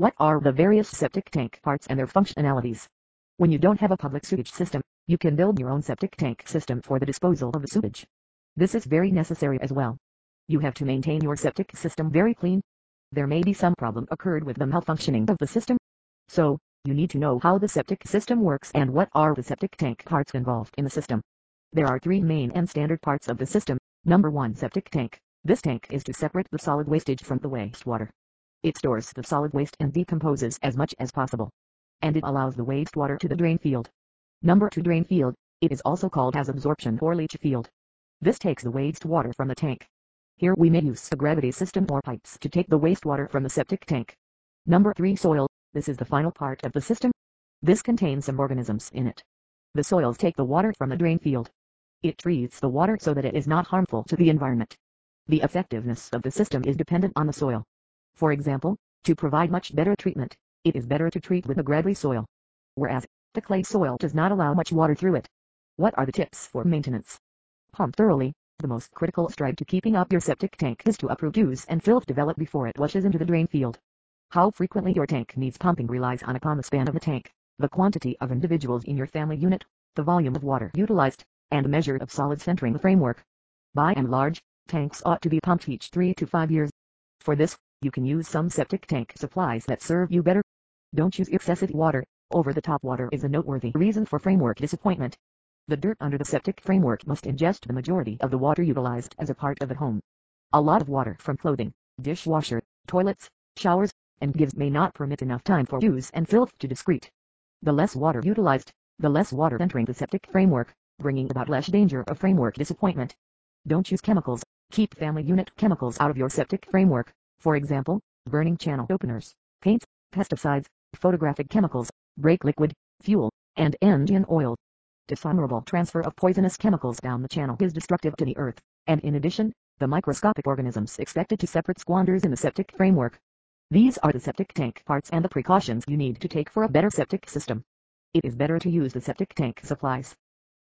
What are the various septic tank parts and their functionalities? When you don't have a public sewage system, you can build your own septic tank system for the disposal of the sewage. This is very necessary as well. You have to maintain your septic system very clean. There may be some problem occurred with the malfunctioning of the system. So, you need to know how the septic system works and what are the septic tank parts involved in the system. There are three main and standard parts of the system. Number 1 Septic Tank. This tank is to separate the solid wastage from the wastewater. It stores the solid waste and decomposes as much as possible. And it allows the wastewater to the drain field. Number 2 Drain Field. It is also called as absorption or leach field. This takes the wastewater from the tank. Here we may use a gravity system or pipes to take the wastewater from the septic tank. Number 3 Soil. This is the final part of the system. This contains some organisms in it. The soils take the water from the drain field it treats the water so that it is not harmful to the environment. The effectiveness of the system is dependent on the soil. For example, to provide much better treatment, it is better to treat with a gravelly soil. Whereas, the clay soil does not allow much water through it. What are the tips for maintenance? Pump thoroughly. The most critical stride to keeping up your septic tank is to uproot and filth develop before it washes into the drain field. How frequently your tank needs pumping relies on upon the span of the tank, the quantity of individuals in your family unit, the volume of water utilized, and the measure of solids entering the framework. By and large, tanks ought to be pumped each 3 to 5 years. For this, you can use some septic tank supplies that serve you better. Don't use excessive water. Over the top water is a noteworthy reason for framework disappointment. The dirt under the septic framework must ingest the majority of the water utilized as a part of the home. A lot of water from clothing, dishwasher, toilets, showers, and gives may not permit enough time for use and filth to discrete. The less water utilized, the less water entering the septic framework, bringing about less danger of framework disappointment. Don't use chemicals. Keep family unit chemicals out of your septic framework. For example, burning channel openers, paints, pesticides, photographic chemicals, brake liquid, fuel, and engine oil. Dishonorable transfer of poisonous chemicals down the channel is destructive to the earth, and in addition, the microscopic organisms expected to separate squanders in the septic framework. These are the septic tank parts and the precautions you need to take for a better septic system. It is better to use the septic tank supplies